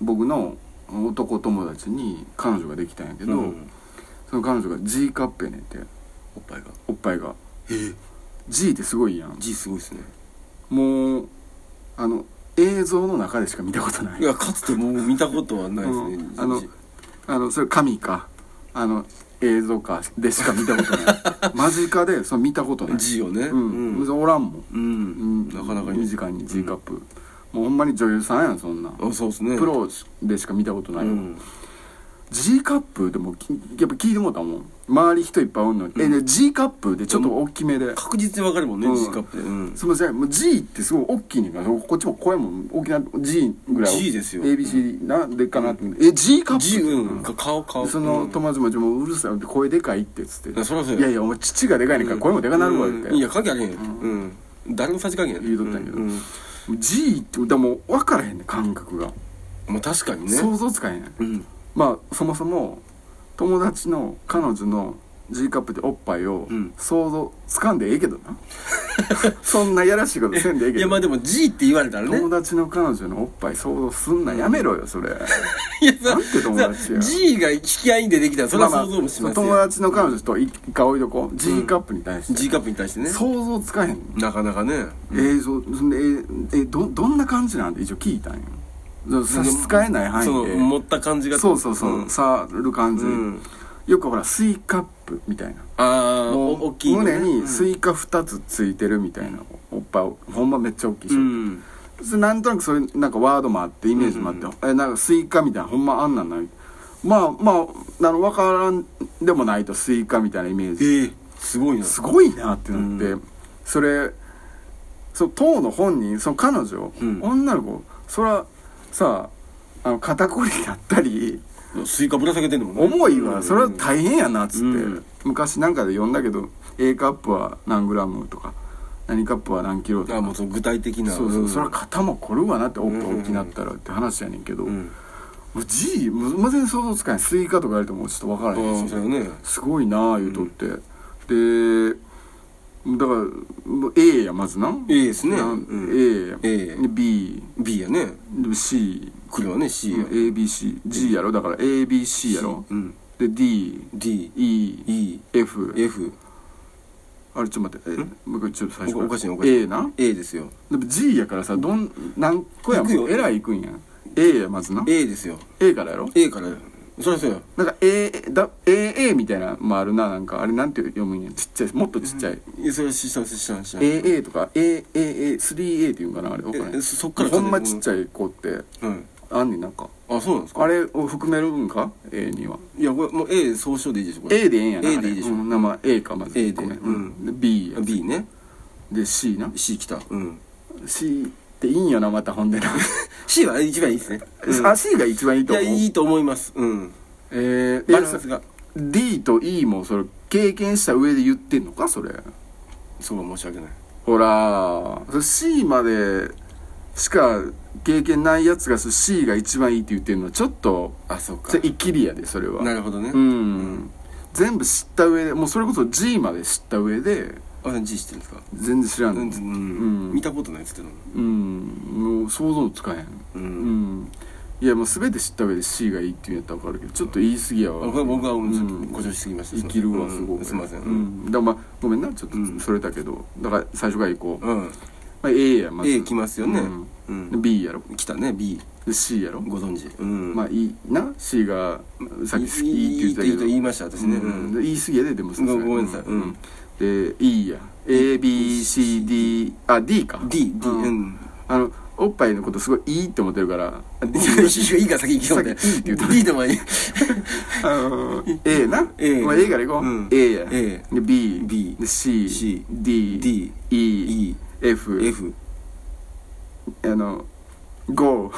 僕の男友達に彼女ができたんやけど、うん。その彼女が G カップやねんておっぱいが。おっぱいが。え？え G ってすごいやん。G すごいですね。もうあの映像の中でしか見たことない。いやかつてもう見たことはないですね、うん。あのあのそれ神か。あの映像かでしか見たことない。間近でその見たことない。G をね。うん、うん、おらんもん、うん。うん、なかなかに2時間に G カップ、もうほんまに女優さんやんそんな。んあそうですね。プロでしか見たことないよ、うん。G カップでもきやっぱ聞いてもらったもん。周り人いっぱいおんのに、えで G カップでちょっと大きめで、確実にわかるもんね、うん。G カップで、うん、すみませんもう G ってすごい大きいねんからこっちも声も大きな G ぐらい。G ですよ。ABC なんでかなって、え G カップ？G うん。か顔顔。でそのうん。友達も「もううるさい。声でかい」ってっつって「いやそそうや。いやいやお前父がでかいねんから声もでかなるわ」って、うん。いや関係あれへんうん、誰のさじ加減言うとったんやけど。うん。うん G ってでも分からへんねん感覚が、まあ確かにね。想像つかへん。うん。まあそもそも友達の彼女の G カップでおっぱいをうん。想像つかんでええけどな そんなやらしいことせんでええけど。いやまあでも G って言われたらね。友達の彼女のおっぱい想像すんな。やめろよそれ。いやなんて友達や。G が引き合いでできたらそれは想像もしますよ、友達の彼女と一回置いとこう。G カップに対して、G カップに対してね。想像つかへん。なかなかね。映像そんでええどどんな感じなんて一応聞いたんよ。差し支えない範囲で。持った感じがそうそうそう、ん。触る感じ、うんよくほらスイカップみたいな。ああもう大きいのね。胸にスイカ2つついてるみたいな。おっぱいほんまめっちゃ大きいし、うん。なんとなくそういうなんかワードもあってイメージもあって、えなんかスイカみたいなほんまあんなんない？まあまああの分からんでもないとスイカみたいなイメージ。ええすごいな。すごいなってなって、うん。それそう当の本人その彼女、うん。女の子そらさあの肩こりだったりスイカぶら下げてんのも重いわ、うん。それは大変やなっつって、うん。昔なんかで読んだけど A カップは何グラムとか何カップは何キロとか。あもうその具体的な。そうそう、ん。それは肩も凝るわなってお大きなったらって話やねんけど、うん。もう G もう全然想像つかないスイカとか言われてもちょっと分からへんし、ね。すごいなあ言うとって、でだから A やまずな。A ですね。なうん。A や。A で B B やね。で C 来るわね C や ABCG やろ？だから ABC やろ？うん。で D D E E F F あれちょっと待って。えもう一回ちょっと最初おら。おかしいおかしい A な？A ですよ。でも G やからさどん何個やもんえらい行くんや A やまずな。A ですよ。A からやろ？A から。そりゃそうやなんか A だ AA みたいなのもあるな。なんかあれなんて読むんやちっちゃいもっとちっちゃい、いやそれは知った知った知った AA とか AAA3A っていうんかなあれ。分からへんそっからほんまちっちゃい子って。うんあんねんなんか。あそうなんですか？あれを含めるんか？A には。いやこれもう A 総称でいいでしょこれ。A でええんやな A でいいでしょ。うん、なまあ A かまず。A で。うん。で B や。B ね。で C な。C 来た。うん。C っていいんよなまたほんでな。C は一番いいですね。う んあ C が一番いいいと思う。やいいと思います。うん。えー、バランスが。D と E もそれ経験した上で言ってんのかそれ？そうは申し訳ない。ほらそれ C までしか経験ないやつが C が一番いいって言ってるのはちょっとあそうか。イキリやでそれは。なるほどね。うん、全部知った上でもうそれこそ G まで知った上であ G 知ってるんですか？全然知らんのうん。うん。見たことないっつってたのうん。もう想像つかへん。ううん。んいやもう全て知った上で C がいいっていうんやったら分かるけどちょっと言い過ぎやわ。あこれ僕はもうちょっとうん。誇張しすぎました生きるわうんすごく。すいません。ううん。んだからまあごめんなちょっうんとそれたけど。だから最初からいこう、まうんあ、A やまず。A 来ますよね。ううん。で B やろ。来たね B で C やろ。ご存知。うん。まあいいな？C がさっき好きって言ってたけど。言いました私ね。うん。うん。で言い過ぎやででもさすがに。ごごめんなさい。うん。で E や。ABCD あ D か。D D ううん。んあのおっぱいのことすごいいいって思ってるから。あ D いいから先行きようね先いいって言った D でもいい。あの A な。A まあ A からいこう、うん。A や。A で B, B で C, C D, D E, E F, F あの GO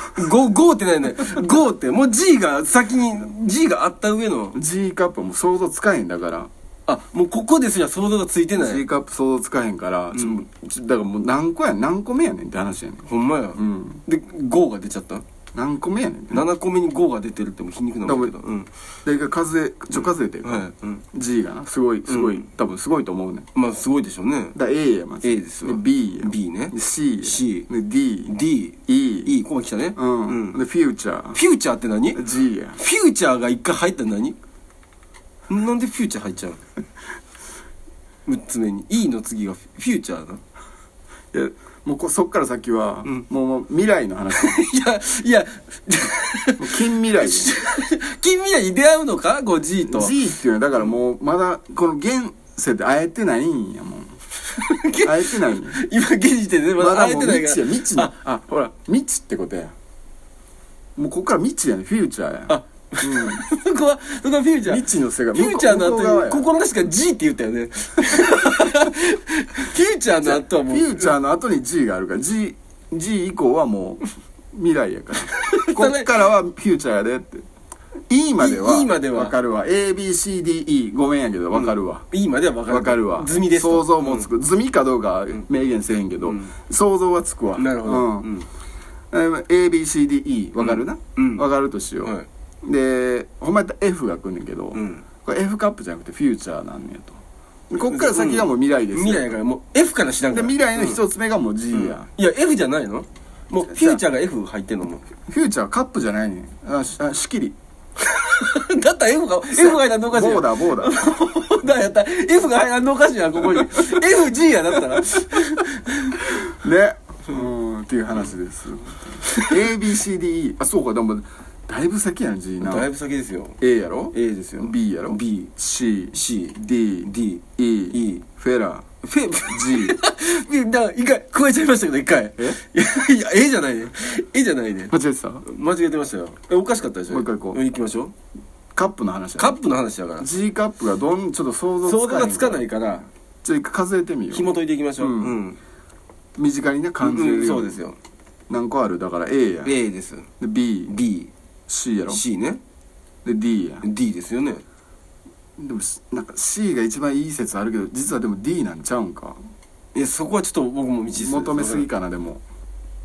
GO って何ね GO ってもう G が先に G があった上の。G カップはもう想像つかへんだから。あもうここですら想像がついてない。G カップ想像つかへんから、ちょちょだからもう何個や何個目やねんって話やねん。ほんまや。うん。で GO が出ちゃった何個目やねん7個目に5が出てるっても皮肉なんだけど。うんで数えちょ数えてよ、はいうん。G がな。すごいすごい、うん多分すごいと思うねん。まあすごいでしょうね。だ A やまず。A ですよ B や。B ね。C や。C で D D E E ここ来たね。うん、うん。でフューチャーフューチャーって何？フ G や。ューチャーが一回入ったら何？なんでフューチャー入っちゃうの？6つ目に。E の次がフューチャーないやもうこそっから先は、うん。もうもう未来の話。もいやいや。う近未来 近未来に出会うのか？5G と。G っていうのはだからもうまだこの現世で会えてないんやもん。会えてない。んや今現時点でまだまだもう会えてない未知や未知の。あほら。未知ってことや。もうこっから未知やねフューチャーやあ そこはそこはフューチャー。未知の世界。フューチャーの後にここの確か G って言ったよね。フューチャーの後はもうフューチャーの後に G があるから。G, G 以降はもう未来やから。こっからはフューチャーやでって。E までは E までは。分かるわ。ABCDE ごめんやけど分かるわ、E までは分かる。分かるわ。済みですと。想像もつく、済みかどうかは明言せへんけど、うん。想像はつくわ。なるほど。うん。ABCDE 分かるな、うん。分かるとしよう、はいでほんまやったら F が来んねんけど、うん。これ F カップじゃなくてフューチャーなんねやと。こっから先がもう未来ですよ、未来やからもう F から知らんから。で未来の一つ目がもう G や、いや F じゃないの？もうフューチャーが F 入ってんのもフューチャーはカップじゃないねん。あしあ仕切り。だったら F が F が入らんのおかしいやん。ボーダーボーダー。だやったら F が入らんのおかしいやんここに。FG やだったら。ね。うんっていう話です。ABCDE あそうかでもだいぶ先やん G な。だいぶ先ですよ。A やろ？A ですよ。B やろ？B C C D D E E フェラフェ G だから一回加えちゃいましたけど一回。え？いやいや A じゃない。ね A じゃないね。間違えてた？間違えてましたよ。えおかしかったでしょ？もう一回行こう。行きましょう。カップの話やカップの話だから。G カップがどんちょっと想像想像つかへんがつかないから。じゃあ一回数えてみよう。紐解いていきましょう。うん。うん。身近にね感じれるそうですよ。何個ある？だから A や。A です。で B B C やろ？C ね。で D や。D ですよね。でもしなんか C が一番いい説あるけど実はでも D なんちゃうんか？いやそこはちょっと僕も未知数求めすぎかなでも。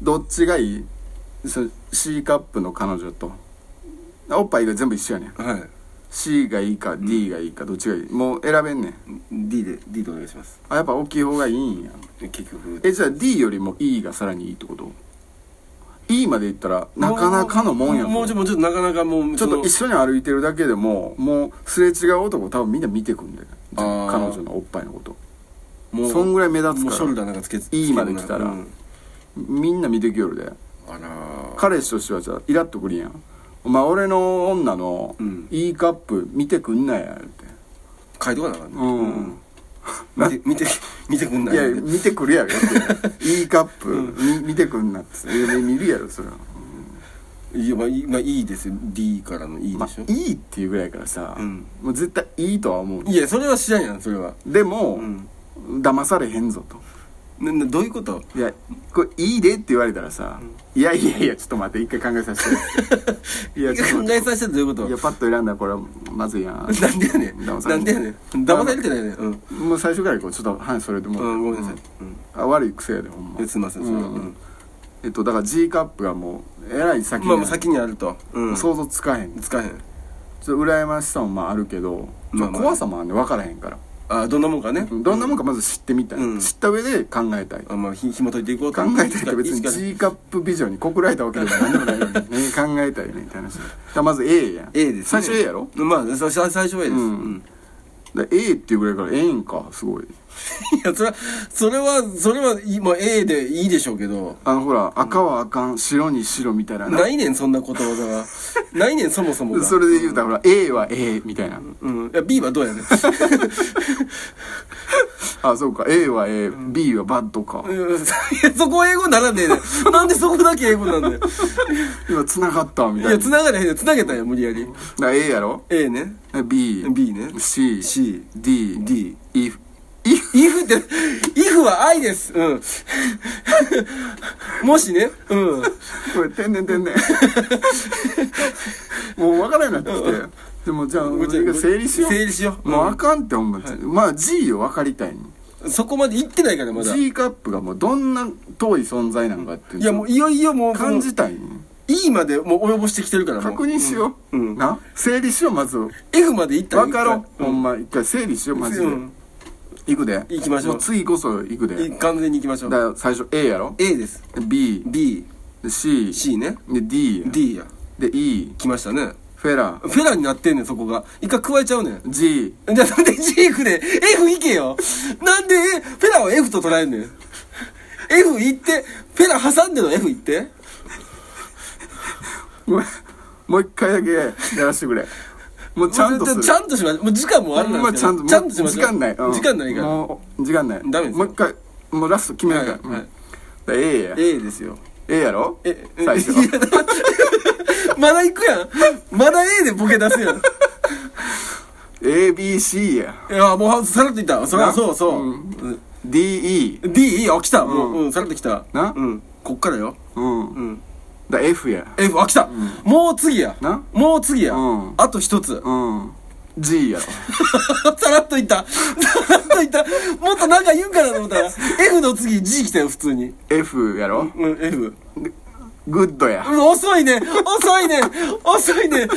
どっちがいい？そ C カップの彼女と。おっぱいが全部一緒やねん。はい。C がいいか D がいいかどっちがいい？もう選べんねん。D で D でお願いします。あやっぱ大きい方がいいんや。結局。えじゃあ D よりも E がさらにいいってこと？E までいったらなかなかのもんやぞもうちょもうちょっとなかなかもうちょっと一緒緒に歩いてるだけでももうすれ違う男多分みんな見てくんで彼女のおっぱいのこと。もうそんぐらい目立つもうショルかダーなんかつけつ E まで来たらうん。みんな見てきよるで。あ彼氏としてはじゃあイラッとくるや。んお前俺の女のうん。E カップ見てくんなやって。書いとかなあかんね。うん。見て見て見てくんない。いや見てくるやろ。E カップ、み見てくんなって。見るやろそれは。いやまあいいまあいいですよ。D からの E までしょ。あいいっていうぐらいからさ、うん。もう絶対いいとは思う。いやそれは知らんやんそれは。でも、うん。騙されへんぞとななどういうこと？いやこれいいでって言われたらさ、いやいやいやちょっと待って一回考えさせて。いやちょっと考えさせてどういうこと？ていやパッと選んだらこれはまずいやん。なんでやねん。騙されなんでやねん。騙されてないね。んうん。もう最初からこう。ちょっと話それでもう、うん。ごめんなさい。うん。あ悪い癖やでほんま。うんすいませんそれはううん。ん。えっとだから G カップがもうえらい先にまあまあ先にあると。うん。想像つかへん。つかへん。ちょっと羨ましさもまああるけど、まあまあ。怖さもあるね分からへんからあどんなもんかね。どんなもんかまず知ってみたい、うん。知った上で考えたい。あまあひ紐解いていこうと。考えたいって別に G カップビジョンに告られたわけでも何でもないのに、ね、考えたいねって話。だからまず A やん。A ですね。最初 A やろ？まあ最最最初は A です。うん A っていうぐらいからええんかすごい。いやそれはそれはそれはいまあ A でいいでしょうけど。あのほら赤は赤ん白に白みたいな。ないねんそんなことわざが。ないねんそもそもが。それで言うたらほら A は A みたいな。うん。いや B はどうやねん あそうか。A は AB はバッドか そこは英語にならねえね。ん なんでそこだけ英語なんだよ。今繋がったみいやたいな繋がれへんねん繋げたんや無理やり。だから A やろ？A ね。B B ね。C C D D If if って if は愛です。うん。もしね。うん。これ天然天然もう分からんなってきて。でもじゃあ整理しよう。整理しよう。もうあかんって思って、まあ G を分かりたいねそこまで行ってないからまだ。い G カップがもうどんな遠い存在なのかっていう。やもういよいよもう感じたいね E までもう及ぼしてきてるから確認しよう、うん。な？整理しようまず。F まで行ったら分かろう、ほんま一回整理しようマジで、うん行くで。行きましょう。もう次こそ行くで。い完全に行きましょう。だから最初 A やろ？A です。B B で C, C ね。で D や。D や。で E 来ましたね。フェラフェラになってんねんそこが。一回加えちゃうねん。G じゃあなんで G 行くねん。F 行けよ。なんでフェラは F と捉えんねん。F 行ってフェラ挟んでの F 行って。ごめん。もう一回だけやらせてくれもうちゃんとする。ちゃんとしましょうもう時間もあるほんんですまちゃんとちゃんとしましょう時間ない、うん。時間ないから。もう時間ない。ダメですよ。もう一回もうラスト決めるから、はいはい。うん。だから A や。A ですよ。A やろ？ええ最初。まだ行くやん。まだ A でボケ出すやん。ABC や。いやもうさらっといった。そりゃそうそう、DE D あ来た、もううんうんさらっと来た。な？うん。こっからよ。うん。うんだ F や。F あ来た、もう次や。な？もう次や、うん。あと一つ、うん。G やろ。さらっといった。さらっといった。もっとなんか言うかなと思ったら F の次 G 来たよ普通に。F やろ。うん F グッドや。うん遅いね。遅いね。遅いね